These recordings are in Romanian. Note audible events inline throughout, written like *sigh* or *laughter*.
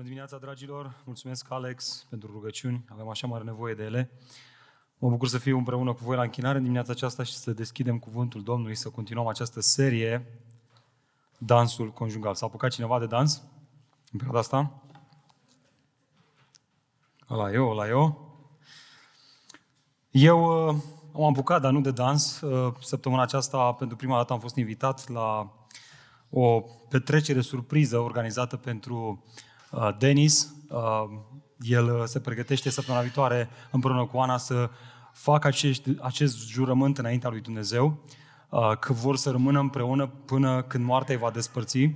Bună dimineața, dragilor! Mulțumesc, Alex, pentru rugăciuni. Avem așa mare nevoie de ele. Mă bucur să fiu împreună cu voi la închinare în dimineața aceasta și să deschidem cuvântul Domnului, să continuăm această serie, Dansul Conjugal. S-a apucat cineva de dans în perioada asta? Ăla eu, ăla eu. Eu uh, am apucat, dar nu de dans. Uh, săptămâna aceasta, pentru prima dată, am fost invitat la o petrecere surpriză organizată pentru uh, Denis. Uh, el se pregătește săptămâna viitoare împreună cu Ana să facă acest, acest jurământ înaintea lui Dumnezeu, că vor să rămână împreună până când moartea îi va despărți.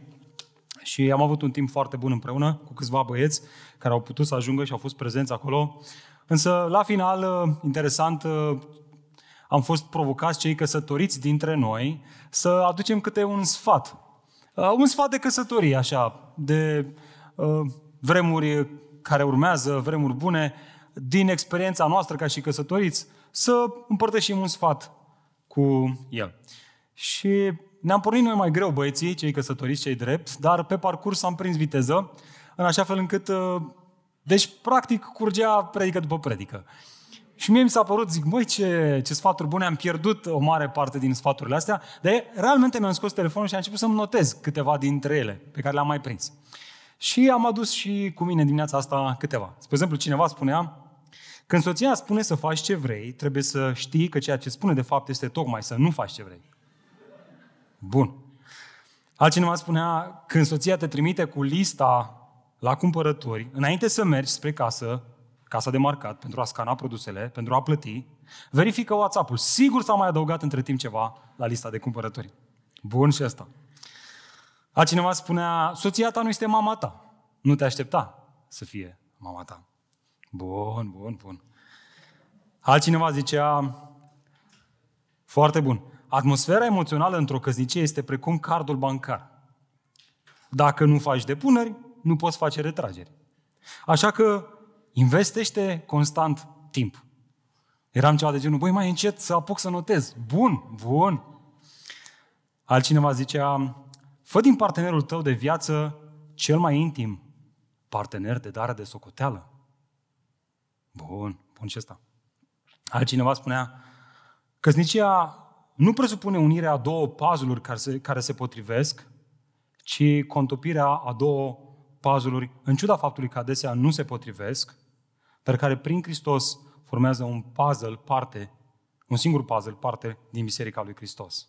Și am avut un timp foarte bun împreună cu câțiva băieți care au putut să ajungă și au fost prezenți acolo. Însă, la final, interesant, am fost provocați cei căsătoriți dintre noi să aducem câte un sfat. Uh, un sfat de căsătorie, așa, de uh, vremuri care urmează, vremuri bune, din experiența noastră ca și căsătoriți, să împărtășim un sfat cu el. Și ne-am pornit noi mai greu, băieții, cei căsătoriți, cei drept, dar pe parcurs am prins viteză, în așa fel încât, uh, deci, practic, curgea predică după predică. Și mie mi s-a părut, zic, măi, ce, ce sfaturi bune, am pierdut o mare parte din sfaturile astea, dar realmente mi-am scos telefonul și am început să-mi notez câteva dintre ele pe care le-am mai prins. Și am adus și cu mine dimineața asta câteva. Spre exemplu, cineva spunea, când soția spune să faci ce vrei, trebuie să știi că ceea ce spune de fapt este tocmai să nu faci ce vrei. Bun. Altcineva spunea, când soția te trimite cu lista la cumpărături, înainte să mergi spre casă, casa de marcat, pentru a scana produsele, pentru a plăti, verifică WhatsApp-ul. Sigur s-a mai adăugat între timp ceva la lista de cumpărături. Bun și asta. Altcineva spunea, soția ta nu este mama ta. Nu te aștepta să fie mama ta. Bun, bun, bun. Altcineva zicea, foarte bun, atmosfera emoțională într-o căsnicie este precum cardul bancar. Dacă nu faci depuneri, nu poți face retrageri. Așa că Investește constant timp. Eram ceva de genul, băi, mai încet să apuc să notez. Bun, bun. Altcineva zicea, fă din partenerul tău de viață cel mai intim partener de dare de socoteală. Bun, bun și ăsta. Altcineva spunea, căsnicia nu presupune unirea a două puzzle care se, care se potrivesc, ci contopirea a două puzzle în ciuda faptului că adesea nu se potrivesc, dar care prin Hristos formează un puzzle, parte, un singur puzzle, parte din Biserica lui Hristos.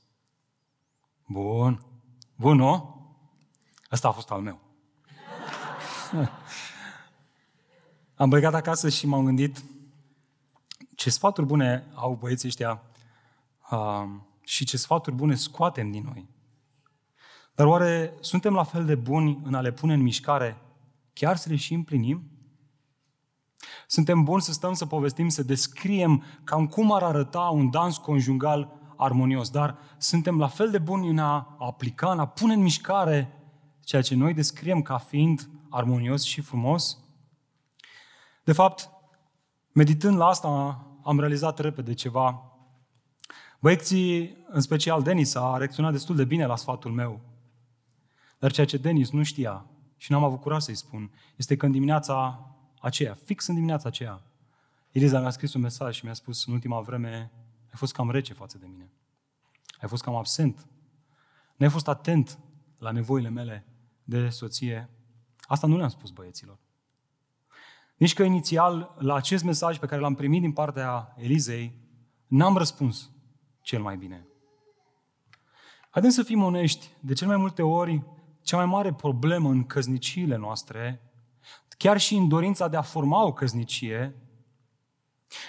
Bun. Bun, nu? Ăsta a fost al meu. *laughs* Am băgat acasă și m-am gândit ce sfaturi bune au băieții ăștia uh, și ce sfaturi bune scoatem din noi. Dar oare suntem la fel de buni în a le pune în mișcare, chiar să le și împlinim? Suntem buni să stăm să povestim, să descriem cam cum ar arăta un dans conjugal armonios, dar suntem la fel de buni în a aplica, în a pune în mișcare ceea ce noi descriem ca fiind armonios și frumos? De fapt, meditând la asta, am realizat repede ceva. Băieții, în special Denis, a reacționat destul de bine la sfatul meu. Dar ceea ce Denis nu știa și n-am avut curaj să-i spun, este că în dimineața aceea, fix în dimineața aceea, Eliza mi-a scris un mesaj și mi-a spus în ultima vreme, ai fost cam rece față de mine. Ai fost cam absent. Nu ai fost atent la nevoile mele de soție. Asta nu le-am spus băieților. Nici că inițial, la acest mesaj pe care l-am primit din partea Elizei, n-am răspuns cel mai bine. Haideți să fim onești. De cel mai multe ori, cea mai mare problemă în căzniciile noastre chiar și în dorința de a forma o căznicie,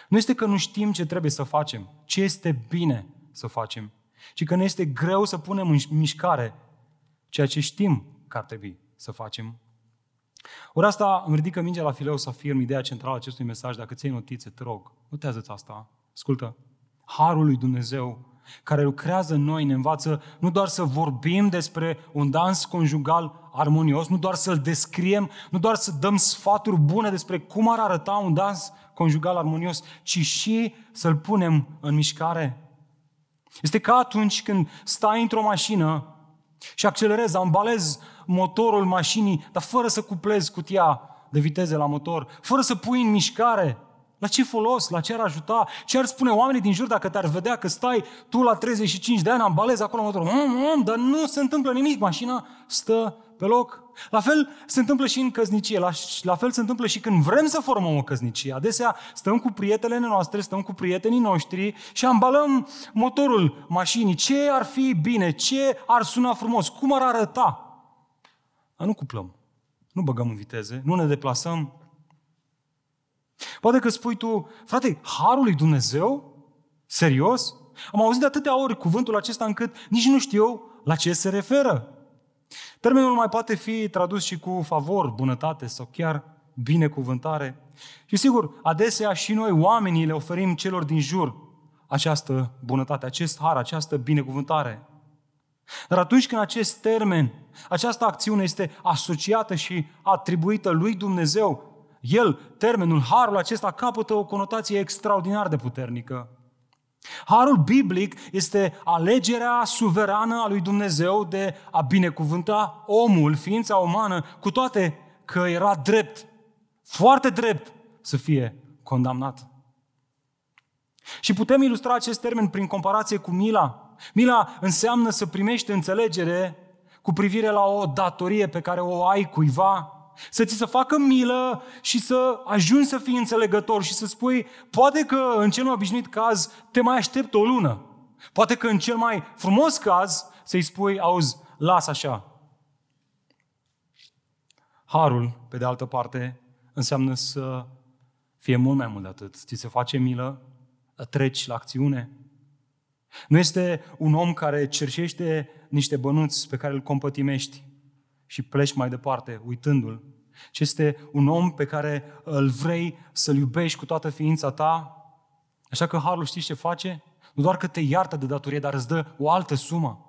nu este că nu știm ce trebuie să facem, ce este bine să facem, ci că ne este greu să punem în mișcare ceea ce știm că ar trebui să facem. Ori asta îmi ridică mingea la fileu să afirm ideea centrală a acestui mesaj. Dacă ți notițe, te rog, notează-ți asta. Ascultă, Harul lui Dumnezeu care lucrează în noi, ne învață nu doar să vorbim despre un dans conjugal armonios, nu doar să-l descriem, nu doar să dăm sfaturi bune despre cum ar arăta un dans conjugal armonios, ci și să-l punem în mișcare. Este ca atunci când stai într-o mașină și accelerezi, ambalezi motorul mașinii, dar fără să cuplezi cutia de viteze la motor, fără să pui în mișcare, la ce folos? La ce ar ajuta? Ce ar spune oamenii din jur dacă te-ar vedea că stai tu la 35 de ani, ambalezi acolo motorul? Mm, mm, dar nu se întâmplă nimic, mașina stă pe loc. La fel se întâmplă și în căznicie, la, la fel se întâmplă și când vrem să formăm o căznicie. Adesea stăm cu prietenele noastre, stăm cu prietenii noștri și ambalăm motorul mașinii. Ce ar fi bine? Ce ar suna frumos? Cum ar arăta? Dar nu cuplăm, nu băgăm în viteze, nu ne deplasăm, Poate că spui tu, frate, harul lui Dumnezeu? Serios? Am auzit de atâtea ori cuvântul acesta încât nici nu știu la ce se referă. Termenul mai poate fi tradus și cu favor, bunătate sau chiar binecuvântare. Și sigur, adesea și noi oamenii le oferim celor din jur această bunătate, acest har, această binecuvântare. Dar atunci când acest termen, această acțiune este asociată și atribuită lui Dumnezeu, el, termenul, harul acesta capătă o conotație extraordinar de puternică. Harul biblic este alegerea suverană a lui Dumnezeu de a binecuvânta omul, ființa umană, cu toate că era drept, foarte drept să fie condamnat. Și putem ilustra acest termen prin comparație cu mila. Mila înseamnă să primești înțelegere cu privire la o datorie pe care o ai cuiva să ți se facă milă și să ajungi să fii înțelegător și să spui, poate că în cel mai obișnuit caz te mai aștept o lună. Poate că în cel mai frumos caz să-i spui, auzi, las așa. Harul, pe de altă parte, înseamnă să fie mult mai mult de atât. Ți se face milă, treci la acțiune. Nu este un om care cerșește niște bănuți pe care îl compătimești și pleci mai departe, uitându-l, ci este un om pe care îl vrei să-l iubești cu toată ființa ta. Așa că Harul știți ce face? Nu doar că te iartă de datorie, dar îți dă o altă sumă.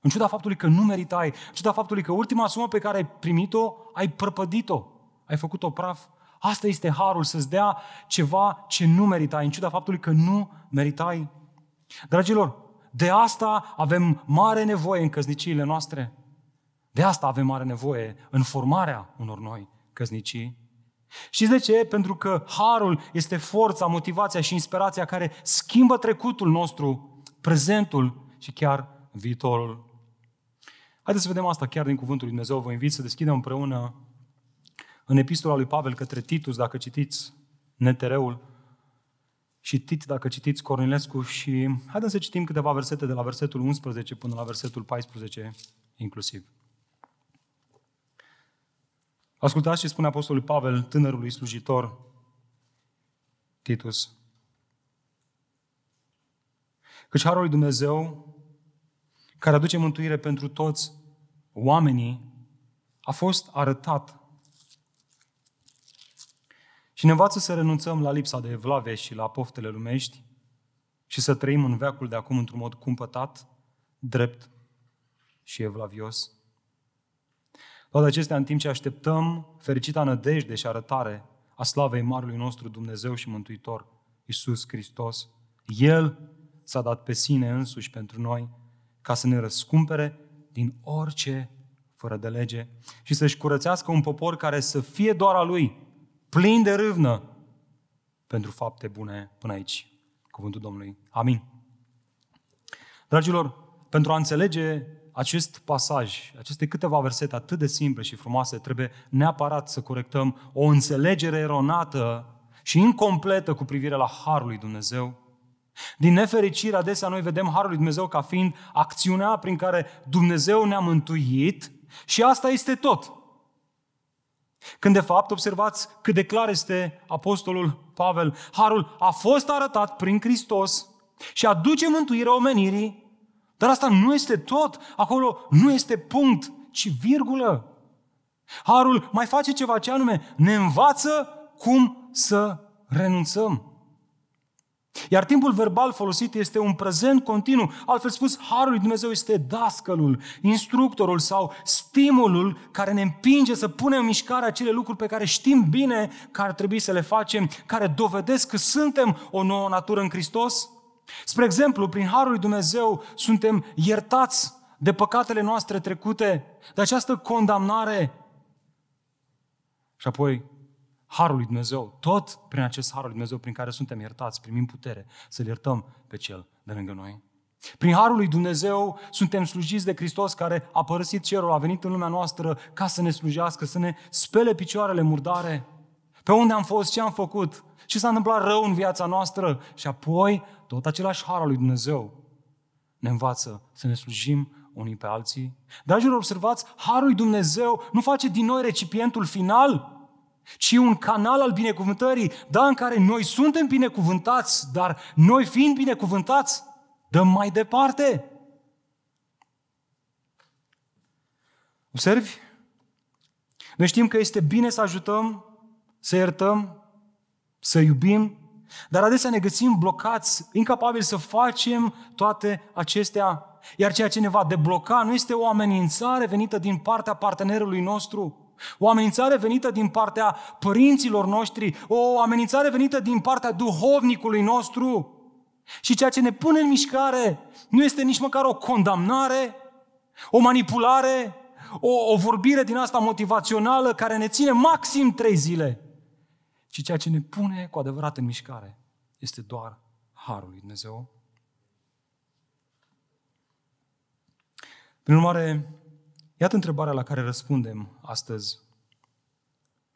În ciuda faptului că nu meritai, în ciuda faptului că ultima sumă pe care ai primit-o, ai prăpădit-o, ai făcut-o praf. Asta este harul, să-ți dea ceva ce nu meritai, în ciuda faptului că nu meritai. Dragilor, de asta avem mare nevoie în căsniciile noastre. De asta avem mare nevoie în formarea unor noi căsnicii. Știți de ce? Pentru că harul este forța, motivația și inspirația care schimbă trecutul nostru, prezentul și chiar viitorul. Haideți să vedem asta chiar din Cuvântul lui Dumnezeu. Vă invit să deschidem împreună în epistola lui Pavel către Titus, dacă citiți Netereul, și Tit, dacă citiți Cornilescu și haideți să citim câteva versete de la versetul 11 până la versetul 14 inclusiv. Ascultați ce spune Apostolul Pavel, tânărului slujitor Titus. Căci Harul lui Dumnezeu, care aduce mântuire pentru toți oamenii, a fost arătat și ne învață să renunțăm la lipsa de evlave și la poftele lumești și să trăim în veacul de acum într-un mod cumpătat, drept și evlavios. Toate acestea în timp ce așteptăm fericita nădejde și arătare a slavei Marului nostru Dumnezeu și Mântuitor, Iisus Hristos. El s-a dat pe sine însuși pentru noi ca să ne răscumpere din orice fără de lege și să-și curățească un popor care să fie doar a Lui, plin de râvnă pentru fapte bune până aici. Cuvântul Domnului. Amin. Dragilor, pentru a înțelege acest pasaj, aceste câteva versete atât de simple și frumoase, trebuie neapărat să corectăm o înțelegere eronată și incompletă cu privire la Harul lui Dumnezeu. Din nefericire, adesea noi vedem Harul lui Dumnezeu ca fiind acțiunea prin care Dumnezeu ne-a mântuit și asta este tot. Când de fapt, observați cât de clar este Apostolul Pavel, Harul a fost arătat prin Hristos și aduce mântuirea omenirii dar asta nu este tot. Acolo nu este punct, ci virgulă. Harul mai face ceva ce anume ne învață cum să renunțăm. Iar timpul verbal folosit este un prezent continuu. Altfel spus, Harul lui Dumnezeu este dascălul, instructorul sau stimulul care ne împinge să punem în mișcare acele lucruri pe care știm bine că ar trebui să le facem, care dovedesc că suntem o nouă natură în Hristos Spre exemplu, prin Harul lui Dumnezeu suntem iertați de păcatele noastre trecute, de această condamnare. Și apoi, Harul lui Dumnezeu, tot prin acest Harul lui Dumnezeu prin care suntem iertați, primim putere să-L iertăm pe Cel de lângă noi. Prin Harul lui Dumnezeu suntem slujiți de Hristos care a părăsit cerul, a venit în lumea noastră ca să ne slujească, să ne spele picioarele murdare. Pe unde am fost, ce am făcut, ce s-a întâmplat rău în viața noastră și apoi tot același Har al lui Dumnezeu ne învață să ne slujim unii pe alții. Dragilor, observați, Harul lui Dumnezeu nu face din noi recipientul final, ci un canal al binecuvântării, da, în care noi suntem binecuvântați, dar noi fiind binecuvântați, dăm mai departe. Observi? Noi știm că este bine să ajutăm, să iertăm, să iubim, dar adesea ne găsim blocați, incapabili să facem toate acestea. Iar ceea ce ne va debloca nu este o amenințare venită din partea partenerului nostru, o amenințare venită din partea părinților noștri, o amenințare venită din partea duhovnicului nostru. Și ceea ce ne pune în mișcare nu este nici măcar o condamnare, o manipulare, o, o vorbire din asta motivațională care ne ține maxim trei zile, ci ceea ce ne pune cu adevărat în mișcare este doar Harul lui Dumnezeu. Prin urmare, iată întrebarea la care răspundem astăzi.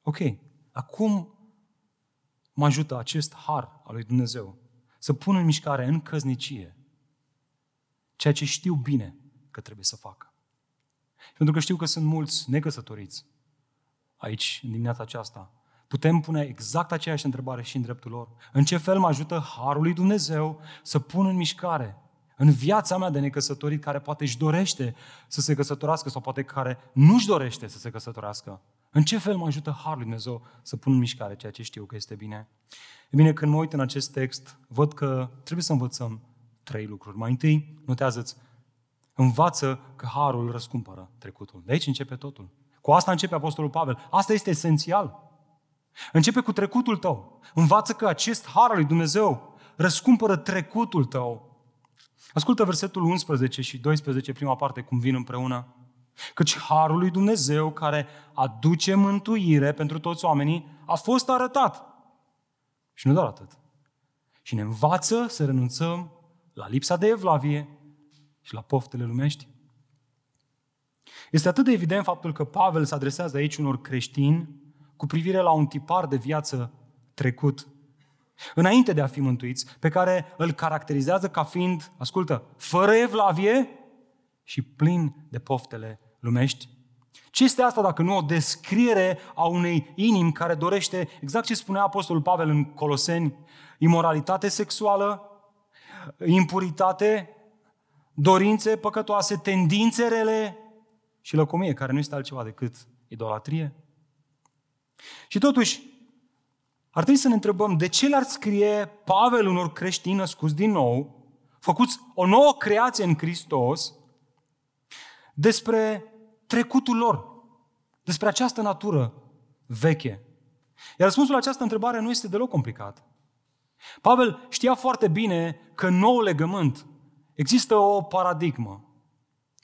Ok, acum mă ajută acest har al lui Dumnezeu să pun în mișcare în căznicie ceea ce știu bine că trebuie să facă. Pentru că știu că sunt mulți necăsătoriți aici, în dimineața aceasta. Putem pune exact aceeași întrebare și în dreptul lor. În ce fel mă ajută Harul lui Dumnezeu să pun în mișcare în viața mea de necăsătorit care poate își dorește să se căsătorească sau poate care nu își dorește să se căsătorească? În ce fel mă ajută Harul lui Dumnezeu să pun în mișcare ceea ce știu că este bine? E bine, când mă uit în acest text, văd că trebuie să învățăm trei lucruri. Mai întâi, notează-ți, învață că Harul răscumpără trecutul. De aici începe totul. Cu asta începe Apostolul Pavel. Asta este esențial. Începe cu trecutul tău. Învață că acest Har al lui Dumnezeu răscumpără trecutul tău. Ascultă versetul 11 și 12, prima parte, cum vin împreună. Căci Harul lui Dumnezeu, care aduce mântuire pentru toți oamenii, a fost arătat. Și nu doar atât. Și ne învață să renunțăm la lipsa de evlavie și la poftele lumești. Este atât de evident faptul că Pavel se adresează aici unor creștini cu privire la un tipar de viață trecut, înainte de a fi mântuiți, pe care îl caracterizează ca fiind, ascultă, fără evlavie și plin de poftele lumești. Ce este asta dacă nu o descriere a unei inimi care dorește, exact ce spunea Apostolul Pavel în Coloseni, imoralitate sexuală, impuritate, dorințe păcătoase, tendințe rele și lăcomie, care nu este altceva decât idolatrie? Și totuși, ar trebui să ne întrebăm de ce l-ar scrie Pavel unor creștini născuți din nou, făcuți o nouă creație în Hristos, despre trecutul lor, despre această natură veche. Iar răspunsul la această întrebare nu este deloc complicat. Pavel știa foarte bine că în nou legământ există o paradigmă.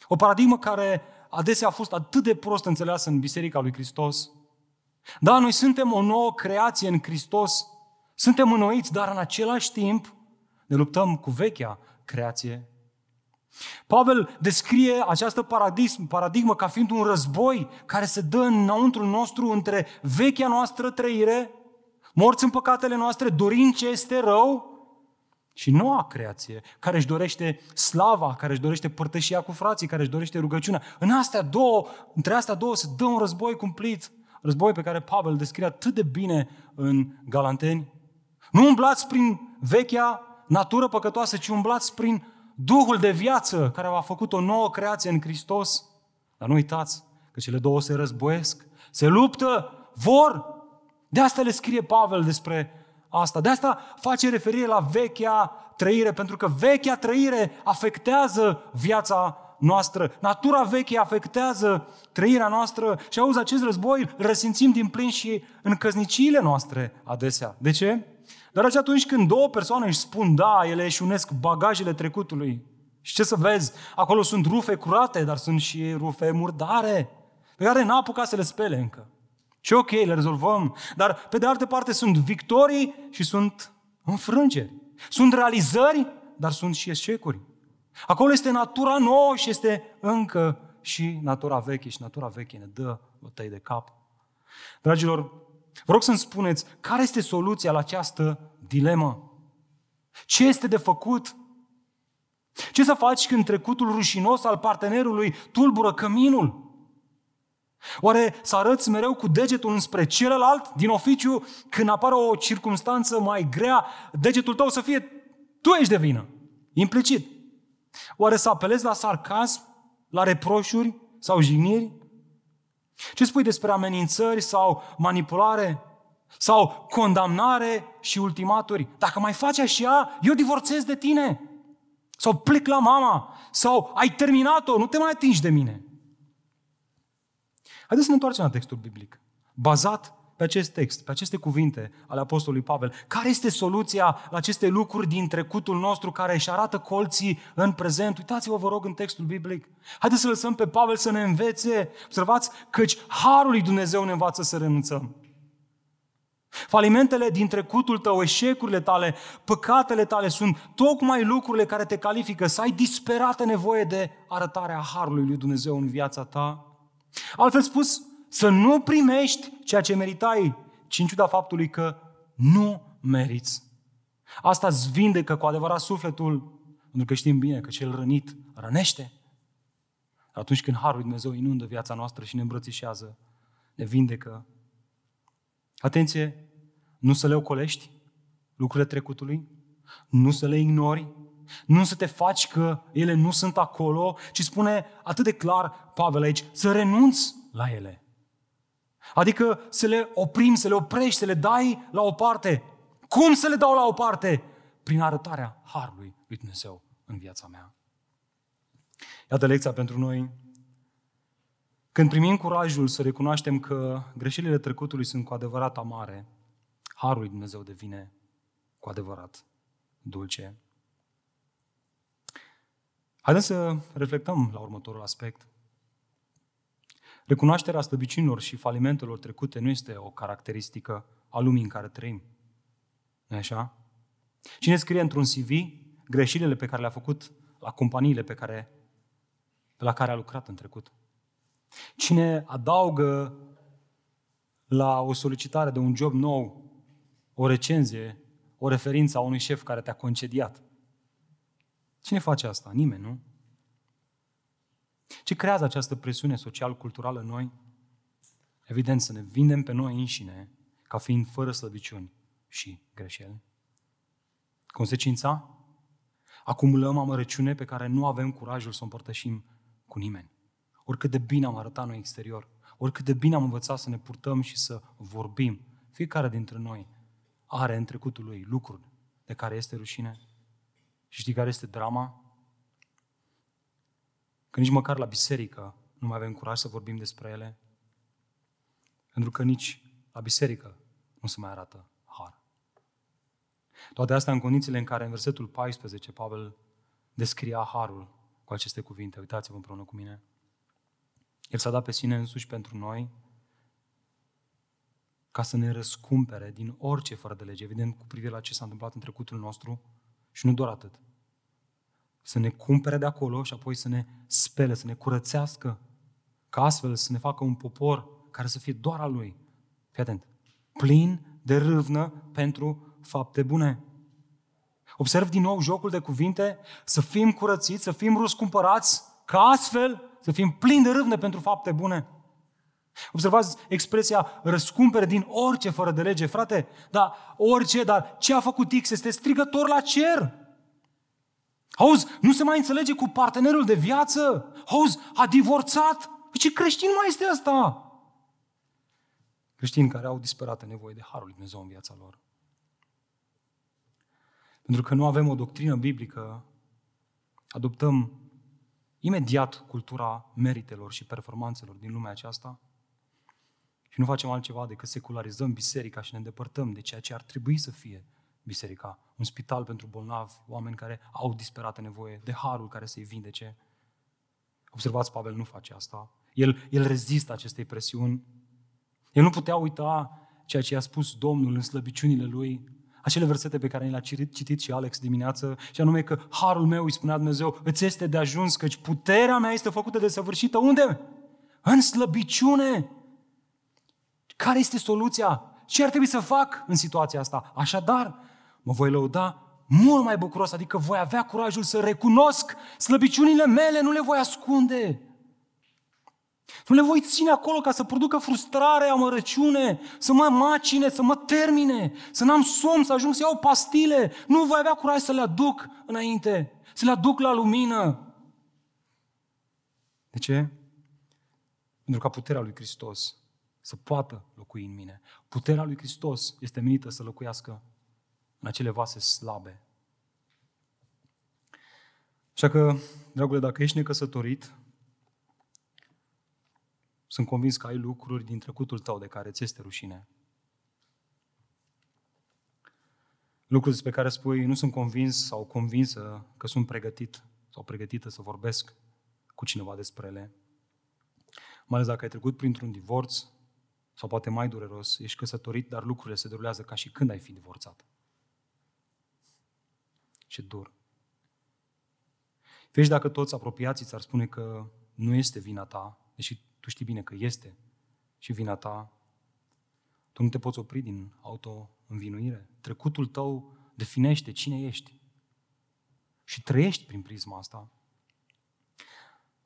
O paradigmă care adesea a fost atât de prost înțeleasă în Biserica lui Hristos, da, noi suntem o nouă creație în Hristos, suntem înnoiți, dar în același timp ne luptăm cu vechea creație. Pavel descrie această paradigmă ca fiind un război care se dă înăuntru nostru între vechea noastră trăire, morți în păcatele noastre, dorind ce este rău, și noua creație, care își dorește slava, care își dorește părtășia cu frații, care își dorește rugăciunea. În astea două, între astea două se dă un război cumplit război pe care Pavel descrie atât de bine în Galanteni. Nu umblați prin vechea natură păcătoasă, ci umblați prin Duhul de viață care a făcut o nouă creație în Hristos. Dar nu uitați că cele două se războiesc, se luptă, vor. De asta le scrie Pavel despre asta. De asta face referire la vechea trăire, pentru că vechea trăire afectează viața noastră. Natura veche afectează trăirea noastră și auzi, acest război îl resimțim din plin și în căzniciile noastre adesea. De ce? Dar atunci când două persoane își spun da, ele își unesc bagajele trecutului. Și ce să vezi? Acolo sunt rufe curate, dar sunt și rufe murdare, pe care n-a apucat să le spele încă. Și ok, le rezolvăm, dar pe de altă parte sunt victorii și sunt înfrângeri. Sunt realizări, dar sunt și eșecuri. Acolo este natura nouă și este încă și natura veche și natura veche ne dă bătăi de cap. Dragilor, vă rog să-mi spuneți care este soluția la această dilemă. Ce este de făcut? Ce să faci când trecutul rușinos al partenerului tulbură căminul? Oare să arăți mereu cu degetul înspre celălalt din oficiu când apare o circunstanță mai grea, degetul tău să fie tu ești de vină, implicit. Oare să apelezi la sarcasm, la reproșuri sau jigniri? Ce spui despre amenințări sau manipulare? Sau condamnare și ultimaturi? Dacă mai faci așa, eu divorțez de tine. Sau plec la mama. Sau ai terminat-o, nu te mai atingi de mine. Haideți să ne întoarcem la textul biblic. Bazat pe acest text, pe aceste cuvinte ale Apostolului Pavel. Care este soluția la aceste lucruri din trecutul nostru care își arată colții în prezent? Uitați-vă, vă rog, în textul biblic. Haideți să lăsăm pe Pavel să ne învețe. Observați, căci Harul lui Dumnezeu ne învață să renunțăm. Falimentele din trecutul tău, eșecurile tale, păcatele tale sunt tocmai lucrurile care te califică să ai disperată nevoie de arătarea Harului lui Dumnezeu în viața ta. Altfel spus, să nu primești ceea ce meritai, ci în ciuda faptului că nu meriți. Asta îți vindecă cu adevărat sufletul, pentru că știm bine că cel rănit rănește. Atunci când Harul Dumnezeu inundă viața noastră și ne îmbrățișează, ne vindecă. Atenție, nu să le ocolești lucrurile trecutului, nu să le ignori, nu să te faci că ele nu sunt acolo, ci spune atât de clar Pavel aici, să renunți la ele. Adică să le oprim, să le oprești, să le dai la o parte. Cum să le dau la o parte? Prin arătarea Harului lui Dumnezeu în viața mea. Iată lecția pentru noi. Când primim curajul să recunoaștem că greșelile trecutului sunt cu adevărat amare, Harul lui Dumnezeu devine cu adevărat dulce. Haideți să reflectăm la următorul aspect. Recunoașterea slăbiciunilor și falimentelor trecute nu este o caracteristică a lumii în care trăim. nu așa? Cine scrie într-un CV greșelile pe care le-a făcut la companiile pe care, pe la care a lucrat în trecut? Cine adaugă la o solicitare de un job nou o recenzie, o referință a unui șef care te-a concediat? Cine face asta? Nimeni, nu? Ce creează această presiune social-culturală în noi? Evident, să ne vindem pe noi înșine ca fiind fără slăbiciuni și greșeli. Consecința? Acumulăm amărăciune pe care nu avem curajul să o împărtășim cu nimeni. Oricât de bine am arătat noi exterior, oricât de bine am învățat să ne purtăm și să vorbim, fiecare dintre noi are în trecutul lui lucruri de care este rușine. Și știi care este drama? Că nici măcar la biserică nu mai avem curaj să vorbim despre ele. Pentru că nici la biserică nu se mai arată har. Toate astea în condițiile în care în versetul 14 Pavel descria harul cu aceste cuvinte. Uitați-vă împreună cu mine. El s-a dat pe sine însuși pentru noi ca să ne răscumpere din orice fără de lege, evident cu privire la ce s-a întâmplat în trecutul nostru și nu doar atât să ne cumpere de acolo și apoi să ne spele, să ne curățească, ca astfel să ne facă un popor care să fie doar al Lui. Fii atent. Plin de râvnă pentru fapte bune. Observ din nou jocul de cuvinte, să fim curățiți, să fim răscumpărați, ca astfel să fim plini de râvnă pentru fapte bune. Observați expresia răscumpere din orice fără de lege, frate, dar orice, dar ce a făcut X este strigător la cer. Auzi, nu se mai înțelege cu partenerul de viață? Auzi, a divorțat? Păi ce creștin mai este ăsta? Creștini care au disperată nevoie de Harul lui Dumnezeu în viața lor. Pentru că nu avem o doctrină biblică, adoptăm imediat cultura meritelor și performanțelor din lumea aceasta și nu facem altceva decât secularizăm biserica și ne îndepărtăm de ceea ce ar trebui să fie biserica. Un spital pentru bolnavi, oameni care au disperată nevoie de harul care să-i vindece. Observați, Pavel nu face asta. El, el rezistă acestei presiuni. El nu putea uita ceea ce i-a spus Domnul în slăbiciunile lui, acele versete pe care ni le-a citit și Alex dimineață, și anume că harul meu, îi spunea Dumnezeu, îți este de ajuns, căci puterea mea este făcută de săvârșită. Unde? În slăbiciune. Care este soluția? Ce ar trebui să fac în situația asta? Așadar, mă voi lăuda mult mai bucuros, adică voi avea curajul să recunosc slăbiciunile mele, nu le voi ascunde. Nu le voi ține acolo ca să producă frustrare, amărăciune, să mă macine, să mă termine, să n-am somn, să ajung să iau pastile. Nu voi avea curaj să le aduc înainte, să le aduc la lumină. De ce? Pentru ca puterea lui Hristos să poată locui în mine. Puterea lui Hristos este menită să locuiască în acele vase slabe. Așa că, dragule, dacă ești necăsătorit, sunt convins că ai lucruri din trecutul tău de care ți este rușine. Lucruri despre care spui, nu sunt convins sau convinsă că sunt pregătit sau pregătită să vorbesc cu cineva despre ele. Mai ales dacă ai trecut printr-un divorț sau poate mai dureros, ești căsătorit, dar lucrurile se derulează ca și când ai fi divorțat. Ce dur. Vezi dacă toți apropiații ți-ar spune că nu este vina ta, deși tu știi bine că este și vina ta, tu nu te poți opri din auto-învinuire. Trecutul tău definește cine ești. Și trăiești prin prisma asta.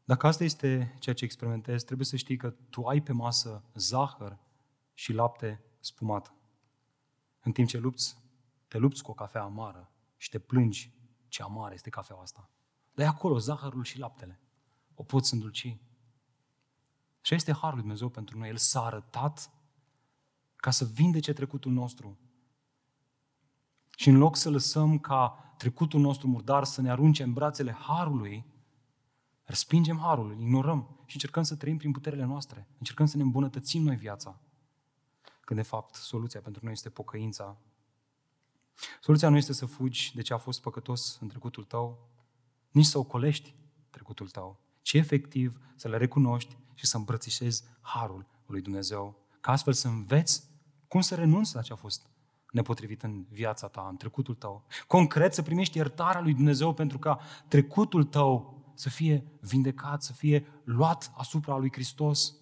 Dacă asta este ceea ce experimentezi, trebuie să știi că tu ai pe masă zahăr și lapte spumat. În timp ce lupți, te lupți cu o cafea amară și te plângi ce amară este cafeaua asta. Dar e acolo zahărul și laptele. O poți îndulci. Și este Harul lui Dumnezeu pentru noi. El s-a arătat ca să vindece trecutul nostru. Și în loc să lăsăm ca trecutul nostru murdar să ne arunce în brațele Harului, respingem Harul, îl ignorăm și încercăm să trăim prin puterile noastre. Încercăm să ne îmbunătățim noi viața. Când de fapt soluția pentru noi este pocăința. Soluția nu este să fugi de ce a fost păcătos în trecutul tău, nici să ocolești trecutul tău, ci efectiv să le recunoști și să îmbrățișezi harul lui Dumnezeu, ca astfel să înveți cum să renunți la ce a fost nepotrivit în viața ta, în trecutul tău. Concret să primești iertarea lui Dumnezeu pentru ca trecutul tău să fie vindecat, să fie luat asupra lui Hristos.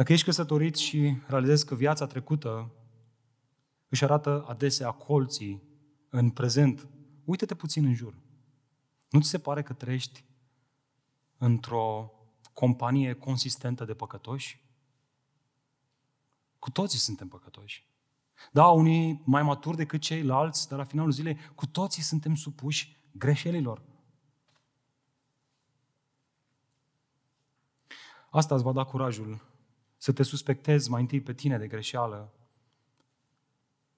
Dacă ești căsătorit și realizezi că viața trecută își arată adesea colții în prezent, uită-te puțin în jur. Nu ți se pare că trăiești într-o companie consistentă de păcătoși? Cu toții suntem păcătoși. Da, unii mai maturi decât ceilalți, dar la finalul zilei cu toții suntem supuși greșelilor. Asta îți va da curajul să te suspectezi mai întâi pe tine de greșeală.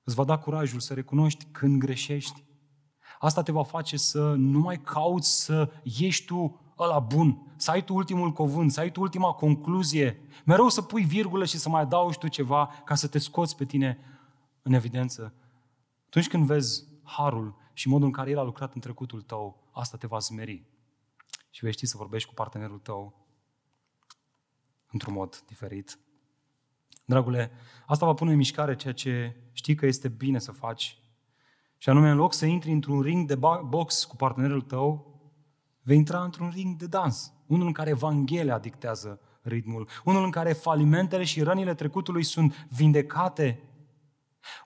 Îți va da curajul să recunoști când greșești. Asta te va face să nu mai cauți să ieși tu ăla bun, să ai tu ultimul cuvânt, să ai tu ultima concluzie, mereu să pui virgulă și să mai adaugi tu ceva ca să te scoți pe tine în evidență. Atunci când vezi harul și modul în care el a lucrat în trecutul tău, asta te va zmeri. Și vei ști să vorbești cu partenerul tău într-un mod diferit. Dragule, asta va pune în mișcare ceea ce știi că este bine să faci. Și anume, în loc să intri într-un ring de box cu partenerul tău, vei intra într-un ring de dans, unul în care Evanghelia dictează ritmul, unul în care falimentele și rănile trecutului sunt vindecate,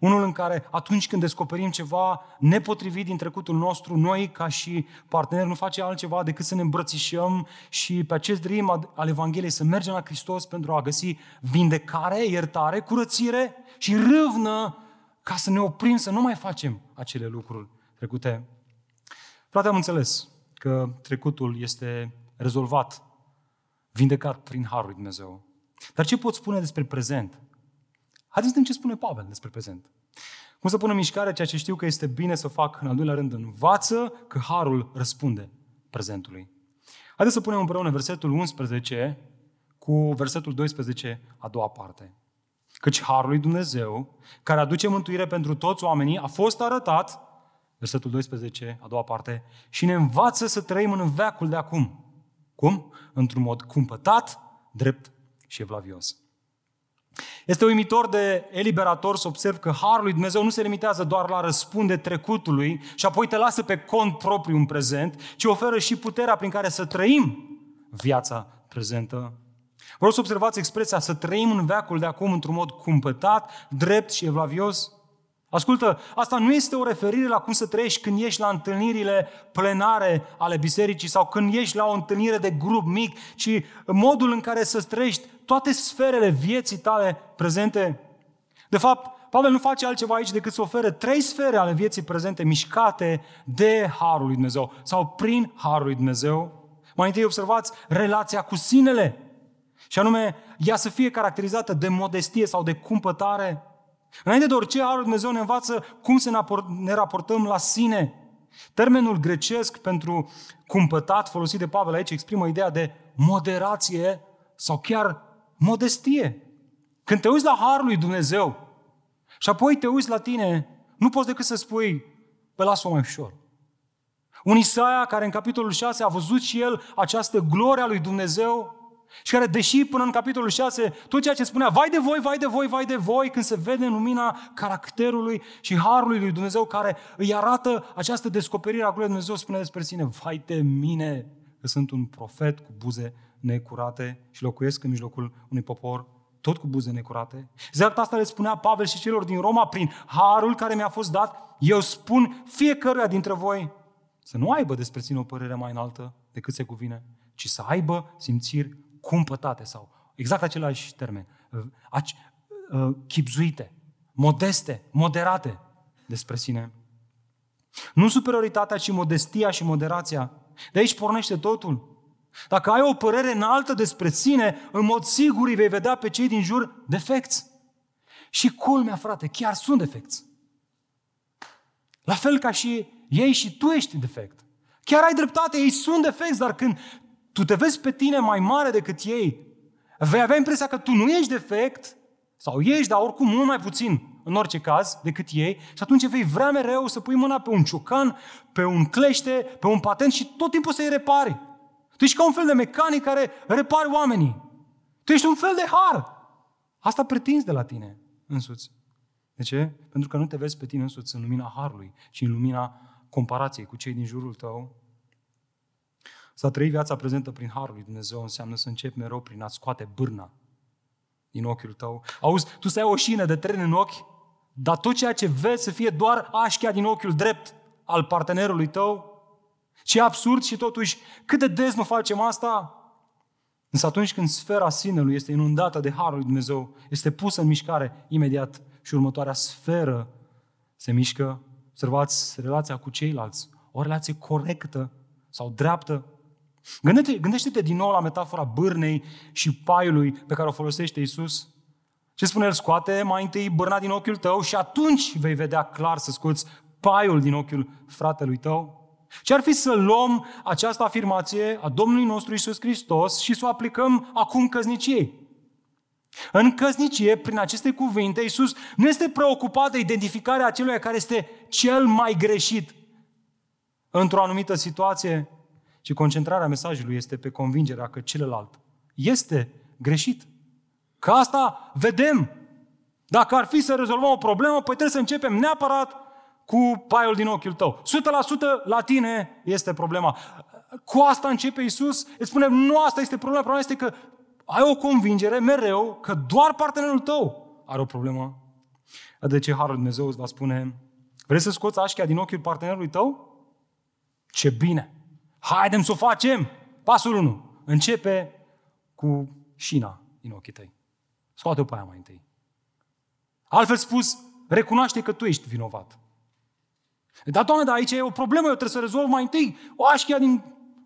unul în care atunci când descoperim ceva nepotrivit din trecutul nostru, noi ca și parteneri nu facem altceva decât să ne îmbrățișăm și pe acest drim al Evangheliei să mergem la Hristos pentru a găsi vindecare, iertare, curățire și râvnă ca să ne oprim să nu mai facem acele lucruri trecute. Frate, am înțeles că trecutul este rezolvat, vindecat prin Harul lui Dumnezeu. Dar ce pot spune despre prezent? Haideți să vedem ce spune Pavel despre prezent. Cum să pună în mișcare ceea ce știu că este bine să fac în al doilea rând, învață că Harul răspunde prezentului. Haideți să punem împreună versetul 11 cu versetul 12, a doua parte. Căci Harul lui Dumnezeu, care aduce mântuire pentru toți oamenii, a fost arătat, versetul 12, a doua parte, și ne învață să trăim în veacul de acum. Cum? Într-un mod cumpătat, drept și evlavios. Este uimitor de eliberator să observ că Harul lui Dumnezeu nu se limitează doar la răspunde trecutului și apoi te lasă pe cont propriu în prezent, ci oferă și puterea prin care să trăim viața prezentă. Vreau să observați expresia să trăim în veacul de acum într-un mod cumpătat, drept și evlavios. Ascultă, asta nu este o referire la cum să trăiești când ești la întâlnirile plenare ale bisericii sau când ești la o întâlnire de grup mic, ci modul în care să trăiești toate sferele vieții tale prezente. De fapt, Pavel nu face altceva aici decât să ofere trei sfere ale vieții prezente mișcate de Harul lui Dumnezeu sau prin Harul lui Dumnezeu. Mai întâi observați relația cu sinele. Și anume, ea să fie caracterizată de modestie sau de cumpătare. Înainte de orice, Harul Dumnezeu ne învață cum să ne raportăm la sine. Termenul grecesc pentru cumpătat folosit de Pavel aici exprimă ideea de moderație sau chiar modestie. Când te uiți la Harul lui Dumnezeu și apoi te uiți la tine, nu poți decât să spui, pe las-o mai ușor. Un Isaia care în capitolul 6 a văzut și el această glorie a lui Dumnezeu și care, deși până în capitolul 6, tot ceea ce spunea, vai de voi, vai de voi, vai de voi, când se vede în lumina caracterului și harului lui Dumnezeu care îi arată această descoperire a gloriei Dumnezeu, spune despre sine, vai de mine, că sunt un profet cu buze necurate și locuiesc în mijlocul unui popor tot cu buze necurate. Exact asta le spunea Pavel și celor din Roma, prin harul care mi-a fost dat, eu spun fiecăruia dintre voi să nu aibă despre sine o părere mai înaltă decât se cuvine, ci să aibă simțiri cumpătate sau exact același termen, uh, chipzuite, modeste, moderate despre sine. Nu superioritatea, ci modestia și moderația. De aici pornește totul. Dacă ai o părere înaltă despre sine, în mod sigur îi vei vedea pe cei din jur defecți. Și culmea, frate, chiar sunt defecți. La fel ca și ei și tu ești defect. Chiar ai dreptate, ei sunt defecți, dar când tu te vezi pe tine mai mare decât ei, vei avea impresia că tu nu ești defect, sau ești, dar oricum mult mai puțin, în orice caz, decât ei, și atunci vei vrea mereu să pui mâna pe un ciocan, pe un clește, pe un patent și tot timpul să-i repari. Tu ești ca un fel de mecanic care repare oamenii. Tu ești un fel de har. Asta pretinzi de la tine însuți. De ce? Pentru că nu te vezi pe tine însuți în lumina harului, ci în lumina comparației cu cei din jurul tău. Să trăi viața prezentă prin harul lui Dumnezeu înseamnă să începi mereu prin a scoate bârna din ochiul tău. Auzi, tu să ai o șină de tren în ochi, dar tot ceea ce vezi să fie doar așchea din ochiul drept al partenerului tău, ce absurd și totuși cât de des nu facem asta? Însă atunci când sfera sinelui este inundată de Harul lui Dumnezeu, este pusă în mișcare imediat și următoarea sferă se mișcă, observați relația cu ceilalți, o relație corectă sau dreaptă. Gândește, gândește-te din nou la metafora bârnei și paiului pe care o folosește Isus. Ce spune el? Scoate mai întâi bârna din ochiul tău și atunci vei vedea clar să scoți paiul din ochiul fratelui tău. Ce ar fi să luăm această afirmație a Domnului nostru Isus Hristos și să o aplicăm acum căzniciei? În căsnicie, prin aceste cuvinte, Isus nu este preocupat de identificarea acelui care este cel mai greșit într-o anumită situație, ci concentrarea mesajului este pe convingerea că celălalt este greșit. Că asta vedem. Dacă ar fi să rezolvăm o problemă, păi trebuie să începem neapărat cu paiul din ochiul tău. 100% la tine este problema. Cu asta începe Isus, îți spune, nu asta este problema, problema este că ai o convingere mereu că doar partenerul tău are o problemă. De ce Harul Dumnezeu îți va spune, vrei să scoți așchea din ochiul partenerului tău? Ce bine! Haidem să o facem! Pasul 1. Începe cu șina din ochii tăi. Scoate-o pe aia mai întâi. Altfel spus, recunoaște că tu ești vinovat. Dar, doamne, dar aici e o problemă, eu trebuie să rezolv mai întâi o așchia din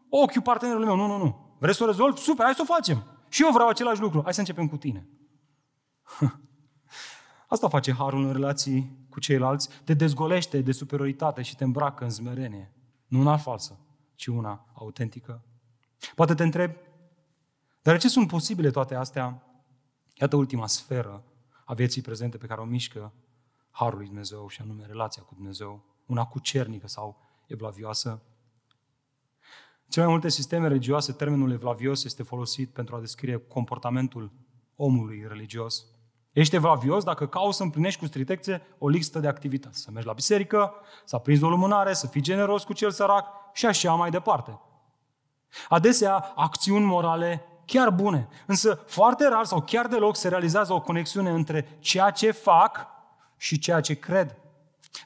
ochiul partenerului meu. Nu, nu, nu. Vreți să o rezolv? Super, hai să o facem. Și eu vreau același lucru. Hai să începem cu tine. *laughs* Asta face harul în relații cu ceilalți. Te dezgolește de superioritate și te îmbracă în zmerenie. Nu una falsă, ci una autentică. Poate te întreb, dar ce sunt posibile toate astea? Iată ultima sferă a vieții prezente pe care o mișcă Harul lui Dumnezeu și anume relația cu Dumnezeu, una cucernică sau evlavioasă. Cele mai multe sisteme religioase, termenul evlavios este folosit pentru a descrie comportamentul omului religios. Ești evlavios dacă cauți să împlinești cu strictețe o listă de activități. Să mergi la biserică, să aprinzi o lumânare, să fii generos cu cel sărac și așa mai departe. Adesea, acțiuni morale chiar bune, însă foarte rar sau chiar deloc se realizează o conexiune între ceea ce fac și ceea ce cred.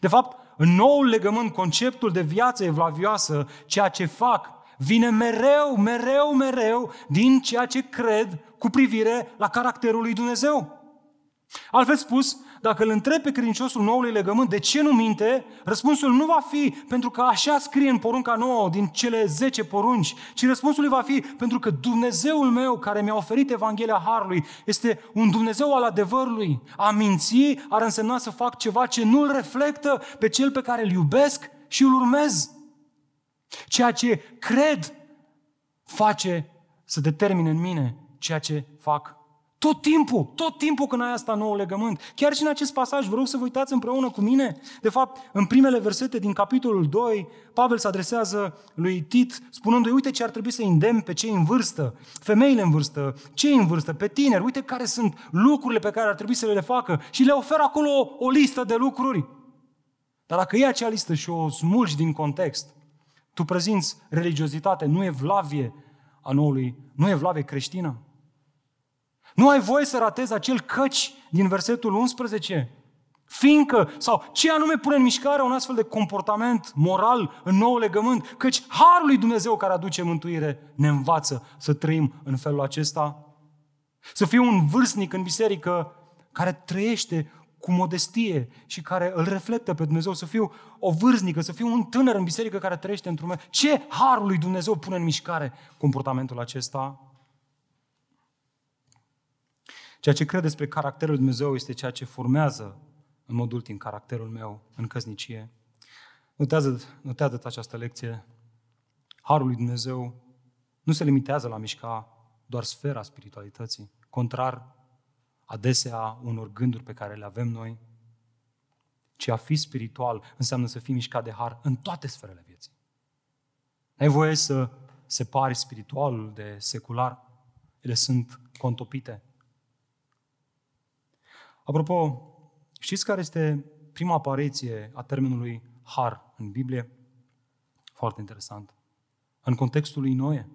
De fapt, în noul legământ, conceptul de viață evlavioasă, ceea ce fac, vine mereu, mereu, mereu din ceea ce cred cu privire la caracterul lui Dumnezeu. Altfel spus, dacă îl întreb pe credinciosul noului legământ de ce nu minte, răspunsul nu va fi pentru că așa scrie în porunca nouă din cele 10 porunci, ci răspunsul va fi pentru că Dumnezeul meu care mi-a oferit Evanghelia Harului este un Dumnezeu al adevărului. A minți ar însemna să fac ceva ce nu-l reflectă pe cel pe care îl iubesc și îl urmez. Ceea ce cred face să determine în mine ceea ce fac tot timpul, tot timpul când ai asta nou legământ. Chiar și în acest pasaj, vă rog să vă uitați împreună cu mine. De fapt, în primele versete din capitolul 2, Pavel se adresează lui Tit, spunându-i, uite ce ar trebui să îndemn pe cei în vârstă, femeile în vârstă, cei în vârstă, pe tineri, uite care sunt lucrurile pe care ar trebui să le facă și le oferă acolo o, o listă de lucruri. Dar dacă iei acea listă și o smulgi din context, tu prezinți religiozitate, nu e vlavie a noului, nu e vlavie creștină. Nu ai voie să ratezi acel căci din versetul 11. Fiindcă, sau ce anume pune în mișcare un astfel de comportament moral în nou legământ, căci Harul lui Dumnezeu care aduce mântuire ne învață să trăim în felul acesta. Să fiu un vârstnic în biserică care trăiește cu modestie și care îl reflectă pe Dumnezeu, să fiu o vârstnică, să fiu un tânăr în biserică care trăiește într-un moment. Ce harul lui Dumnezeu pune în mișcare comportamentul acesta? Ceea ce cred despre caracterul lui Dumnezeu este ceea ce formează în mod ultim caracterul meu în căsnicie. Notează, notează această lecție. Harul lui Dumnezeu nu se limitează la mișca doar sfera spiritualității. Contrar adesea unor gânduri pe care le avem noi, ci a fi spiritual înseamnă să fii mișcat de har în toate sferele vieții. Ai voie să separi spiritualul de secular. Ele sunt contopite. Apropo, știți care este prima apariție a termenului har în Biblie? Foarte interesant. În contextul lui Noe.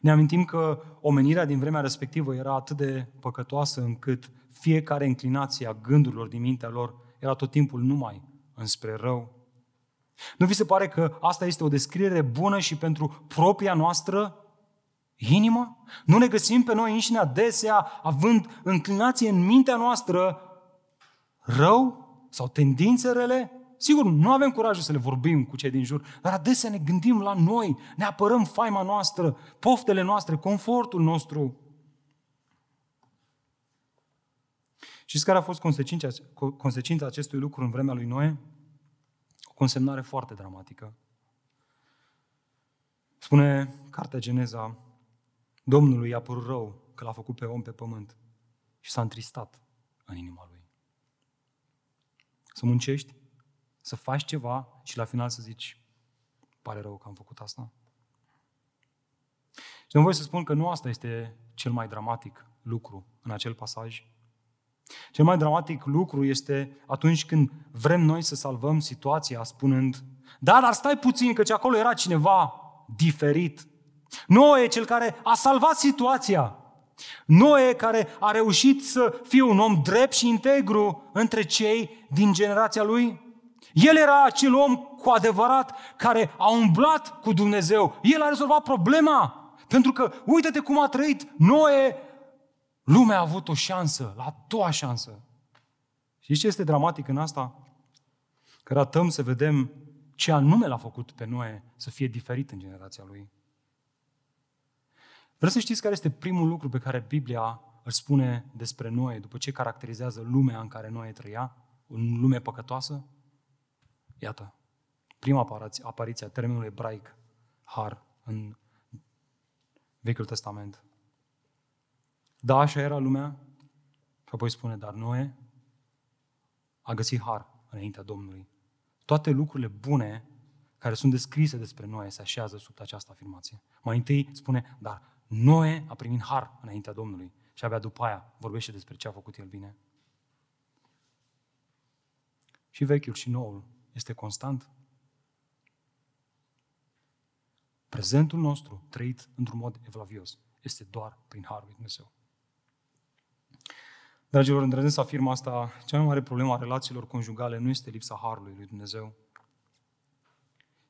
Ne amintim că omenirea din vremea respectivă era atât de păcătoasă încât fiecare înclinație a gândurilor din mintea lor era tot timpul numai înspre rău. Nu vi se pare că asta este o descriere bună și pentru propria noastră Inima? Nu ne găsim pe noi înșine adesea având înclinație în mintea noastră rău sau tendințe rele? Sigur, nu avem curajul să le vorbim cu cei din jur, dar adesea ne gândim la noi, ne apărăm faima noastră, poftele noastre, confortul nostru. Și care a fost consecința, consecința acestui lucru în vremea lui Noe? O consemnare foarte dramatică. Spune Cartea Geneza, Domnului i-a părut rău că l-a făcut pe om pe pământ și s-a întristat în inima lui. Să muncești, să faci ceva și la final să zici, pare rău că am făcut asta. Și nu voi să spun că nu asta este cel mai dramatic lucru în acel pasaj. Cel mai dramatic lucru este atunci când vrem noi să salvăm situația spunând, da, dar stai puțin, că acolo era cineva diferit, Noe, cel care a salvat situația. Noe care a reușit să fie un om drept și integru între cei din generația lui. El era acel om cu adevărat care a umblat cu Dumnezeu. El a rezolvat problema. Pentru că, uite-te cum a trăit Noe, lumea a avut o șansă, la a doua șansă. Și ce este dramatic în asta? Că ratăm să vedem ce anume l-a făcut pe Noe să fie diferit în generația lui. Vreau să știți care este primul lucru pe care Biblia îl spune despre noi, după ce caracterizează lumea în care noi trăia, o lume păcătoasă? Iată, prima apariție a termenului ebraic, har, în Vechiul Testament. Da, așa era lumea. Și apoi spune, dar Noe a găsit har înaintea Domnului. Toate lucrurile bune care sunt descrise despre Noe se așează sub această afirmație. Mai întâi spune, dar Noe a primit har înaintea Domnului și abia după aia vorbește despre ce a făcut el bine. Și vechiul și noul este constant. Prezentul nostru, trăit într-un mod evlavios, este doar prin Harul lui Dumnezeu. Dragilor, îndrăznesc să afirm asta, cea mai mare problemă a relațiilor conjugale nu este lipsa Harului lui Dumnezeu,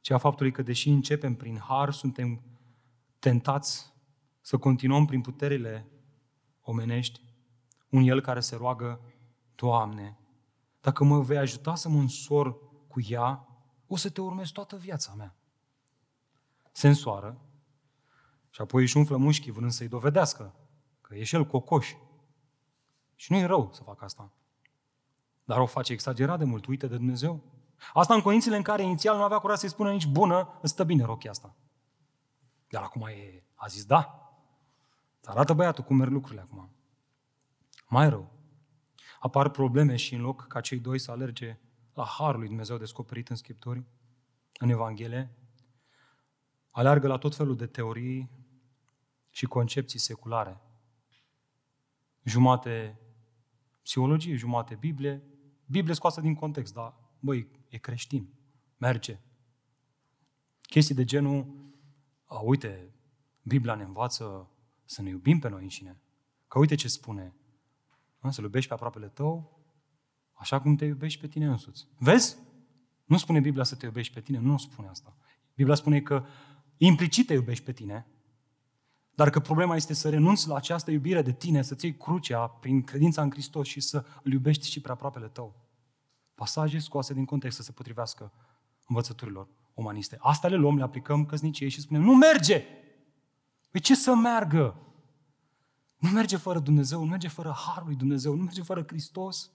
ci a faptului că, deși începem prin Har, suntem tentați să continuăm prin puterile omenești, un El care se roagă, Doamne, dacă mă vei ajuta să mă însor cu ea, o să te urmez toată viața mea. Se însoară și apoi își umflă mușchii vrând să-i dovedească că e și el cocoș. Și nu e rău să facă asta. Dar o face exagerat de mult, uite de Dumnezeu. Asta în condițiile în care inițial nu avea curaj să-i spună nici bună, îți stă bine rochia asta. Dar acum e, a zis da. Arată băiatul cum merg lucrurile acum. Mai rău. Apar probleme și în loc ca cei doi să alerge la Harul lui Dumnezeu descoperit în Scripturi, în Evanghelie, aleargă la tot felul de teorii și concepții seculare. Jumate psihologie, jumate Biblie, Biblie scoasă din context, dar, băi, e creștin, merge. Chestii de genul, a, uite, Biblia ne învață să ne iubim pe noi înșine. Că uite ce spune, să-L iubești pe aproapele tău așa cum te iubești pe tine însuți. Vezi? Nu spune Biblia să te iubești pe tine, nu spune asta. Biblia spune că implicit te iubești pe tine, dar că problema este să renunți la această iubire de tine, să-ți iei crucea prin credința în Hristos și să îl iubești și pe aproapele tău. Pasaje scoase din context să se potrivească învățăturilor umaniste. Asta le luăm, le aplicăm căsniciei și spunem, nu merge! Păi ce să meargă? Nu merge fără Dumnezeu, nu merge fără Harul lui Dumnezeu, nu merge fără Hristos.